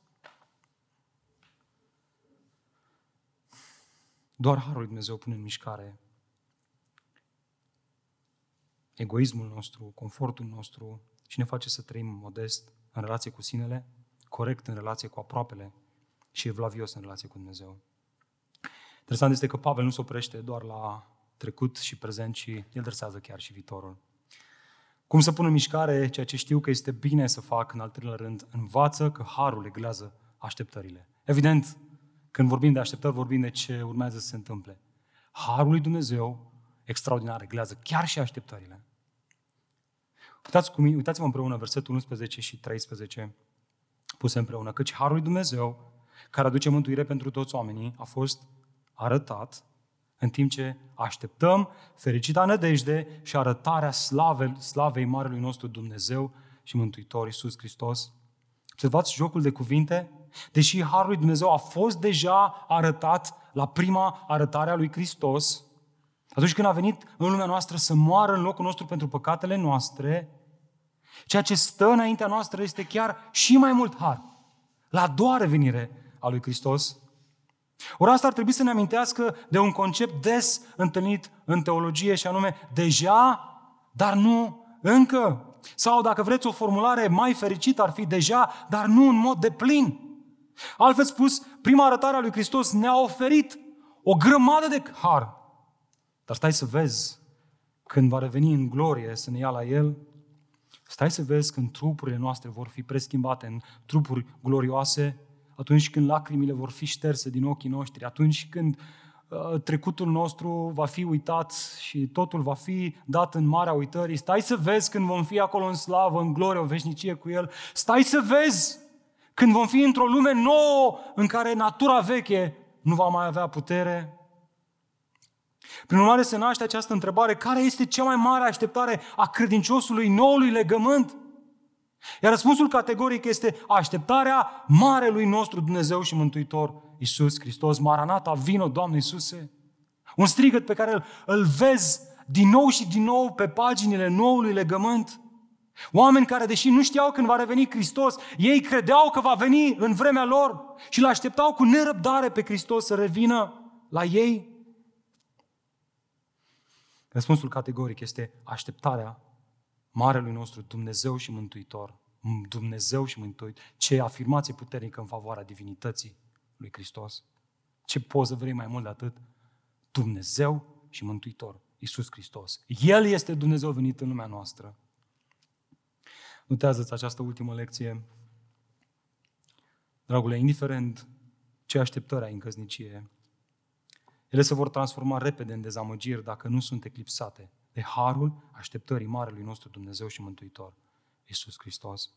Doar Harul lui Dumnezeu pune în mișcare egoismul nostru, confortul nostru și ne face să trăim modest în relație cu sinele, corect în relație cu aproapele și evlavios în relație cu Dumnezeu. Interesant este că Pavel nu se oprește doar la trecut și prezent, ci el dresează chiar și viitorul. Cum să pun în mișcare ceea ce știu că este bine să fac în al treilea rând, învață că harul leglează așteptările. Evident, când vorbim de așteptări, vorbim de ce urmează să se întâmple. Harul lui Dumnezeu, extraordinar, reglează chiar și așteptările. Uitați cu mine, uitați-vă împreună versetul 11 și 13 puse împreună. Căci Harul lui Dumnezeu, care aduce mântuire pentru toți oamenii, a fost arătat în timp ce așteptăm fericita nădejde și arătarea slave, slavei Marelui nostru Dumnezeu și Mântuitor Iisus Hristos. Observați jocul de cuvinte? Deși Harul lui Dumnezeu a fost deja arătat la prima arătare a lui Hristos, atunci când a venit în lumea noastră să moară în locul nostru pentru păcatele noastre, ceea ce stă înaintea noastră este chiar și mai mult har. La doua revenire a lui Hristos, ori asta ar trebui să ne amintească de un concept des întâlnit în teologie și anume deja, dar nu încă. Sau dacă vreți o formulare mai fericită ar fi deja, dar nu în mod de plin. Altfel spus, prima arătare a lui Hristos ne-a oferit o grămadă de har. Dar stai să vezi când va reveni în glorie să ne ia la El, stai să vezi când trupurile noastre vor fi preschimbate în trupuri glorioase, atunci când lacrimile vor fi șterse din ochii noștri, atunci când uh, trecutul nostru va fi uitat și totul va fi dat în marea uitării. Stai să vezi când vom fi acolo în slavă, în glorie, o veșnicie cu El. Stai să vezi când vom fi într-o lume nouă în care natura veche nu va mai avea putere. Prin urmare se naște această întrebare, care este cea mai mare așteptare a credinciosului noului legământ? Iar răspunsul categoric este așteptarea Marelui nostru Dumnezeu și Mântuitor, Iisus Hristos. Maranata, vino, Doamne Iisuse! Un strigăt pe care îl, îl vezi din nou și din nou pe paginile noului legământ. Oameni care, deși nu știau când va reveni Hristos, ei credeau că va veni în vremea lor și îl așteptau cu nerăbdare pe Hristos să revină la ei. Răspunsul categoric este așteptarea Marelui nostru Dumnezeu și Mântuitor, Dumnezeu și Mântuitor. Ce afirmație puternică în favoarea divinității lui Hristos. Ce poți să vrei mai mult de atât? Dumnezeu și Mântuitor, Iisus Hristos. El este Dumnezeu venit în lumea noastră. Notează-ți această ultimă lecție. Dragule, indiferent ce așteptări ai în căsnicie, ele se vor transforma repede în dezamăgiri dacă nu sunt eclipsate de harul așteptării Marelui nostru Dumnezeu și Mântuitor, Iisus Hristos.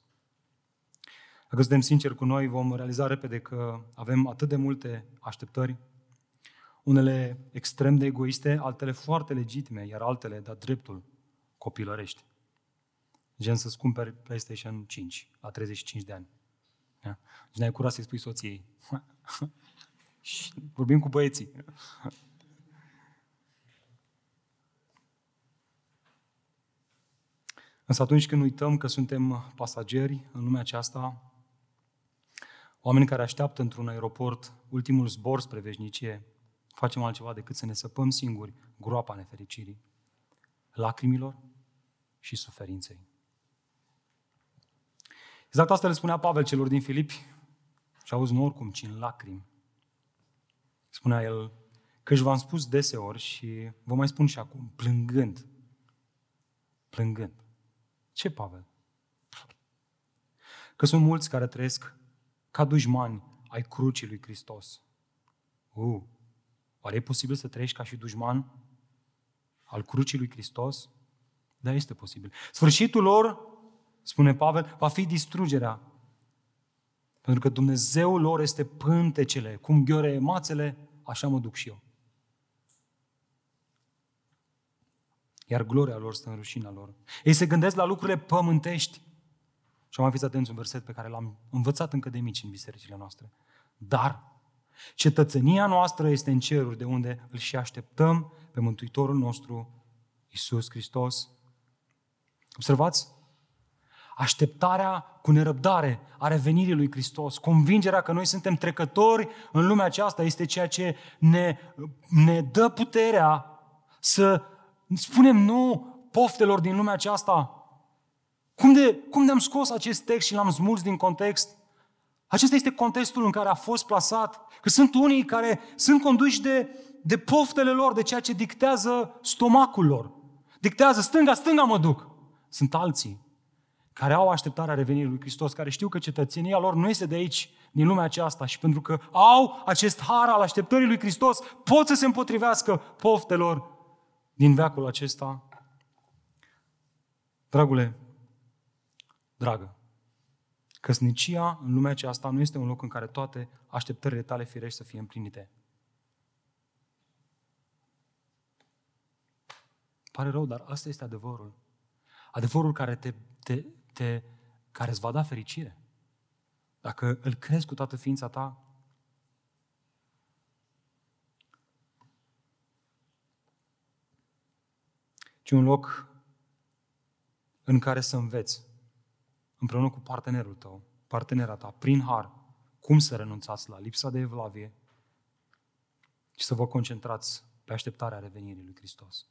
Dacă suntem sinceri cu noi, vom realiza repede că avem atât de multe așteptări, unele extrem de egoiste, altele foarte legitime, iar altele de dreptul copilărești. Gen să-ți cumperi PlayStation 5 la 35 de ani. Da? Și n-ai curat să-i spui soției. *laughs* vorbim cu băieții. Însă atunci când uităm că suntem pasageri în lumea aceasta, oameni care așteaptă într-un aeroport ultimul zbor spre veșnicie, facem altceva decât să ne săpăm singuri groapa nefericirii, lacrimilor și suferinței. Exact asta le spunea Pavel celor din Filipi și auzi nu oricum, ci în lacrimi. Spunea el că își v-am spus deseori și vă mai spun și acum, plângând. Plângând. Ce, Pavel? Că sunt mulți care trăiesc ca dușmani ai crucii lui Hristos. Uh, oare e posibil să trăiești ca și dușman al crucii lui Hristos? Da, este posibil. Sfârșitul lor, spune Pavel, va fi distrugerea. Pentru că Dumnezeul lor este pântecele, cum gheore mațele, așa mă duc și eu. Iar gloria lor stă în rușina lor. Ei se gândesc la lucrurile pământești. Și am fiți atenți un verset pe care l-am învățat încă de mici în bisericile noastre. Dar cetățenia noastră este în ceruri, de unde îl și așteptăm pe Mântuitorul nostru, Isus Hristos. Observați? Așteptarea cu nerăbdare a revenirii lui Hristos, convingerea că noi suntem trecători în lumea aceasta este ceea ce ne, ne dă puterea să spunem nu poftelor din lumea aceasta. Cum, de, cum ne-am scos acest text și l-am smuls din context? Acesta este contextul în care a fost plasat. Că sunt unii care sunt conduși de, de poftele lor, de ceea ce dictează stomacul lor. Dictează stânga, stânga mă duc. Sunt alții care au așteptarea revenirii lui Hristos, care știu că cetățenia lor nu este de aici, din lumea aceasta și pentru că au acest har al așteptării lui Hristos, pot să se împotrivească poftelor din veacul acesta. Dragule, dragă, căsnicia în lumea aceasta nu este un loc în care toate așteptările tale firești să fie împlinite. Pare rău, dar asta este adevărul. Adevărul care te, te, te, care îți va da fericire. Dacă îl crezi cu toată ființa ta, ci un loc în care să înveți împreună cu partenerul tău, partenera ta, prin har, cum să renunțați la lipsa de evlavie și să vă concentrați pe așteptarea revenirii lui Hristos.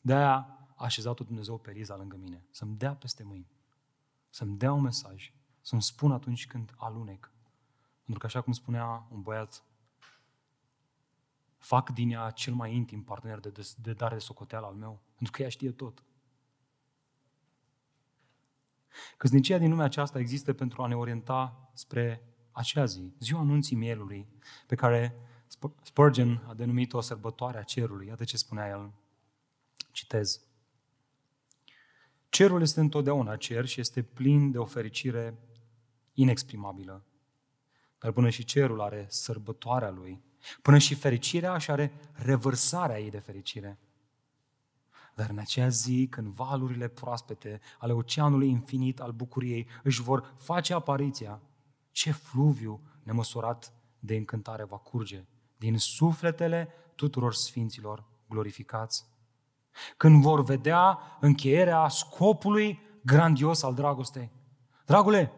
De-aia a așezat Dumnezeu pe Riza lângă mine, să-mi dea peste mâini, să-mi dea un mesaj, să-mi spun atunci când alunec. Pentru că așa cum spunea un băiat fac din ea cel mai intim partener de, de, de dare de socoteală al meu, pentru că ea știe tot. Căsnicia din lumea aceasta există pentru a ne orienta spre acea zi, ziua anunții mielului, pe care Spurgeon a denumit-o sărbătoare a cerului. Iată ce spunea el. Citez. Cerul este întotdeauna cer și este plin de o fericire inexprimabilă. Dar până și cerul are sărbătoarea lui, Până și fericirea și are revărsarea ei de fericire. Dar în acea zi, când valurile proaspete ale oceanului infinit al bucuriei își vor face apariția, ce fluviu nemăsurat de încântare va curge din sufletele tuturor sfinților glorificați. Când vor vedea încheierea scopului grandios al dragostei. Dragule,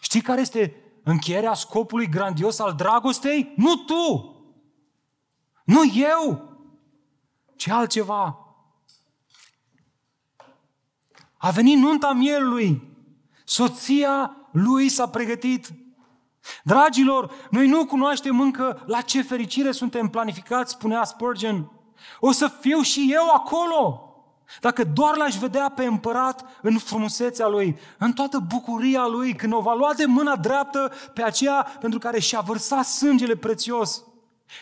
știi care este încheierea scopului grandios al dragostei? Nu tu! Nu eu, ci altceva. A venit nunta mielului Soția lui s-a pregătit. Dragilor, noi nu cunoaștem încă la ce fericire suntem planificați, spunea Spurgeon. O să fiu și eu acolo. Dacă doar l-aș vedea pe împărat în frumusețea lui, în toată bucuria lui, când o va lua de mâna dreaptă pe aceea pentru care și-a vărsat sângele prețios.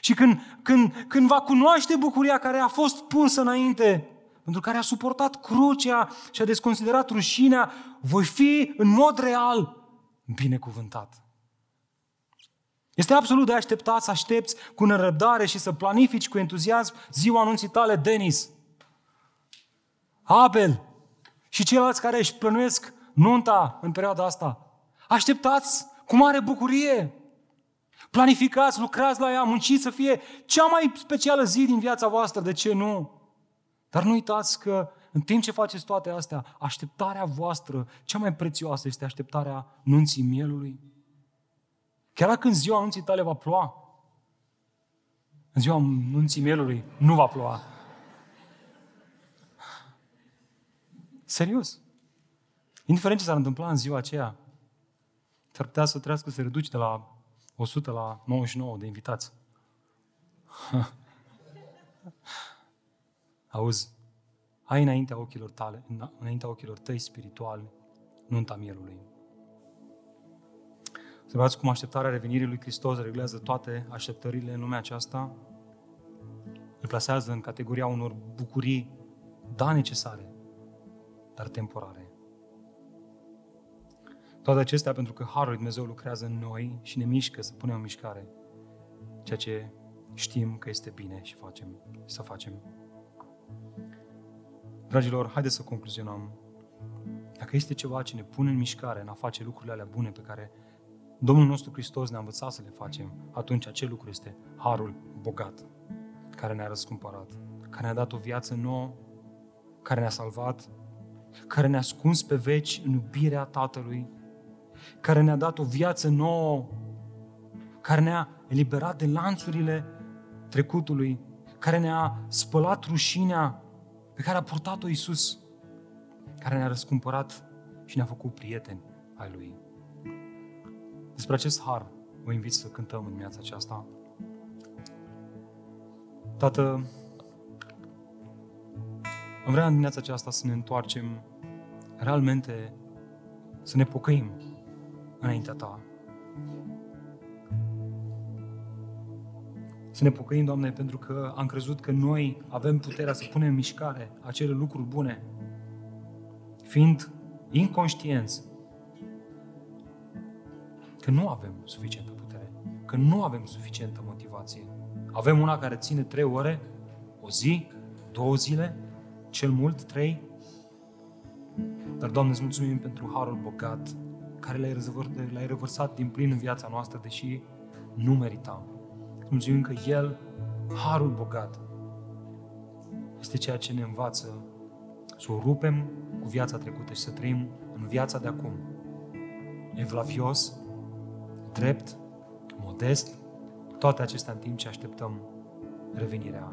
Și când, când, când va cunoaște bucuria care a fost pusă înainte, pentru care a suportat crucea și a desconsiderat rușinea, voi fi în mod real binecuvântat. Este absolut de așteptat să aștepți cu nerăbdare și să planifici cu entuziasm ziua anunții tale, Denis. Abel și ceilalți care își plănuiesc nunta în perioada asta. Așteptați cu mare bucurie. Planificați, lucrați la ea, munciți să fie cea mai specială zi din viața voastră, de ce nu? Dar nu uitați că în timp ce faceți toate astea, așteptarea voastră, cea mai prețioasă, este așteptarea nunții mielului. Chiar dacă în ziua nunții tale va ploua, în ziua nunții mielului nu va ploua. Serios. Indiferent ce s-ar întâmpla în ziua aceea, s-ar putea să trească să se reduce de la 100 la 99 de invitați. *laughs* Auzi, ai înaintea ochilor tale, înaintea ochilor tăi spirituali, nunta mielului. Să cum așteptarea revenirii lui Hristos reglează toate așteptările în lumea aceasta, îl plasează în categoria unor bucurii, da, necesare, dar temporare. Toate acestea pentru că Harul lui Dumnezeu lucrează în noi și ne mișcă să punem în mișcare ceea ce știm că este bine și facem, să facem. Dragilor, haideți să concluzionăm. Dacă este ceva ce ne pune în mișcare în a face lucrurile alea bune pe care Domnul nostru Hristos ne-a învățat să le facem, atunci acel lucru este harul bogat care ne-a răscumpărat, care ne-a dat o viață nouă, care ne-a salvat, care ne-a ascuns pe veci în iubirea Tatălui, care ne-a dat o viață nouă, care ne-a eliberat de lanțurile trecutului, care ne-a spălat rușinea pe care a purtat-o Iisus, care ne-a răscumpărat și ne-a făcut prieteni ai Lui. Despre acest har vă invit să cântăm în dimineața aceasta. Tată, am vrea în dimineața aceasta să ne întoarcem realmente, să ne pocăim înaintea Ta. Să ne pocăim, Doamne, pentru că am crezut că noi avem puterea să punem în mișcare acele lucruri bune, fiind inconștienți că nu avem suficientă putere, că nu avem suficientă motivație. Avem una care ține trei ore, o zi, două zile, cel mult trei. Dar, Doamne, îți mulțumim pentru harul bogat care l-ai, l-ai revărsat din plin în viața noastră, deși nu meritam. Îți mulțumim că El, harul bogat, este ceea ce ne învață să o rupem cu viața trecută și să trăim în viața de acum. Evlavios, drept, modest, toate acestea în timp ce așteptăm revenirea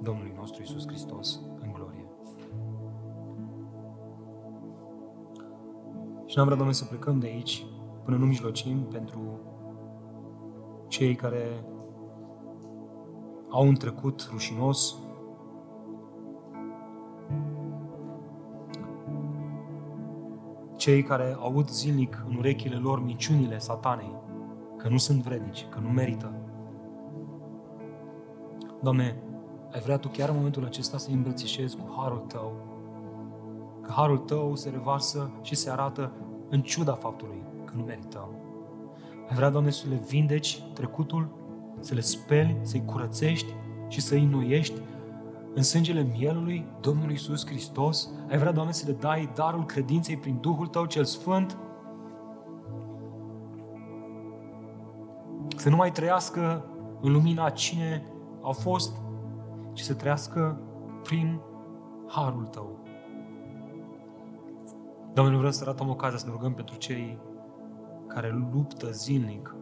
Domnului nostru Isus Hristos Și n-am vrea, Doamne, să plecăm de aici până nu mijlocim pentru cei care au un trecut rușinos, cei care aud zilnic în urechile lor minciunile satanei, că nu sunt vrednici, că nu merită. Doamne, ai vrea Tu chiar în momentul acesta să îmbrățișezi cu harul Tău, că harul Tău se revarsă și se arată în ciuda faptului că nu merităm. Ai vrea, Doamne, să le vindeci trecutul, să le speli, să-i curățești și să-i înnoiești în sângele mielului Domnului Iisus Hristos? Ai vrea, Doamne, să le dai darul credinței prin Duhul Tău cel Sfânt? Să nu mai trăiască în lumina cine au fost, ci să trăiască prin harul Tău. Doamne, nu vrem să ratăm ocazia să ne rugăm pentru cei care luptă zilnic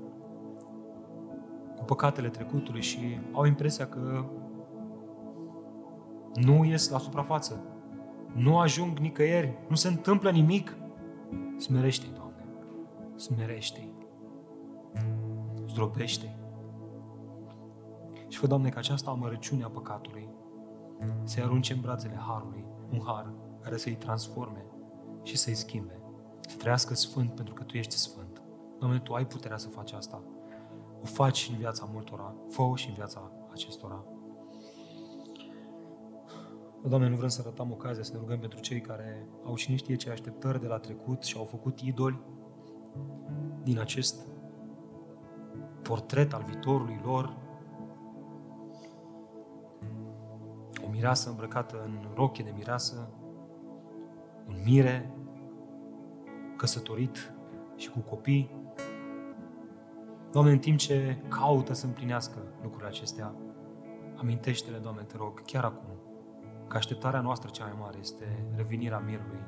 cu păcatele trecutului și au impresia că nu ies la suprafață, nu ajung nicăieri, nu se întâmplă nimic, Smerește-i, Doamne. Smerește-i. Zdrobește-i. Și fă, Doamne, că această amărăciune a păcatului să-i arunce în brațele Harului, un Har care să-i transforme și să-i schimbe. Să trăiască sfânt pentru că Tu ești sfânt. Doamne, Tu ai puterea să faci asta. O faci în viața multora, fă și în viața acestora. Doamne, nu vrem să rătăm ocazia să ne rugăm pentru cei care au cine știe ce așteptări de la trecut și au făcut idoli din acest portret al viitorului lor. O mireasă îmbrăcată în roche de mireasă, un mire căsătorit și cu copii. Doamne, în timp ce caută să împlinească lucrurile acestea, amintește-le, Doamne, te rog, chiar acum, că așteptarea noastră cea mai mare este revenirea mirului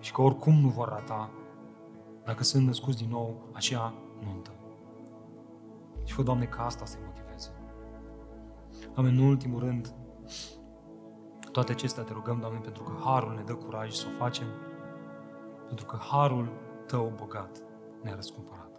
și că oricum nu vor rata dacă sunt născuți din nou acea nuntă. Și fă, Doamne, ca asta să-i motiveze. Doamne, în ultimul rând, toate acestea te rugăm, Doamne, pentru că Harul ne dă curaj să o facem, pentru că Harul Tău bogat ne-a răscumpărat.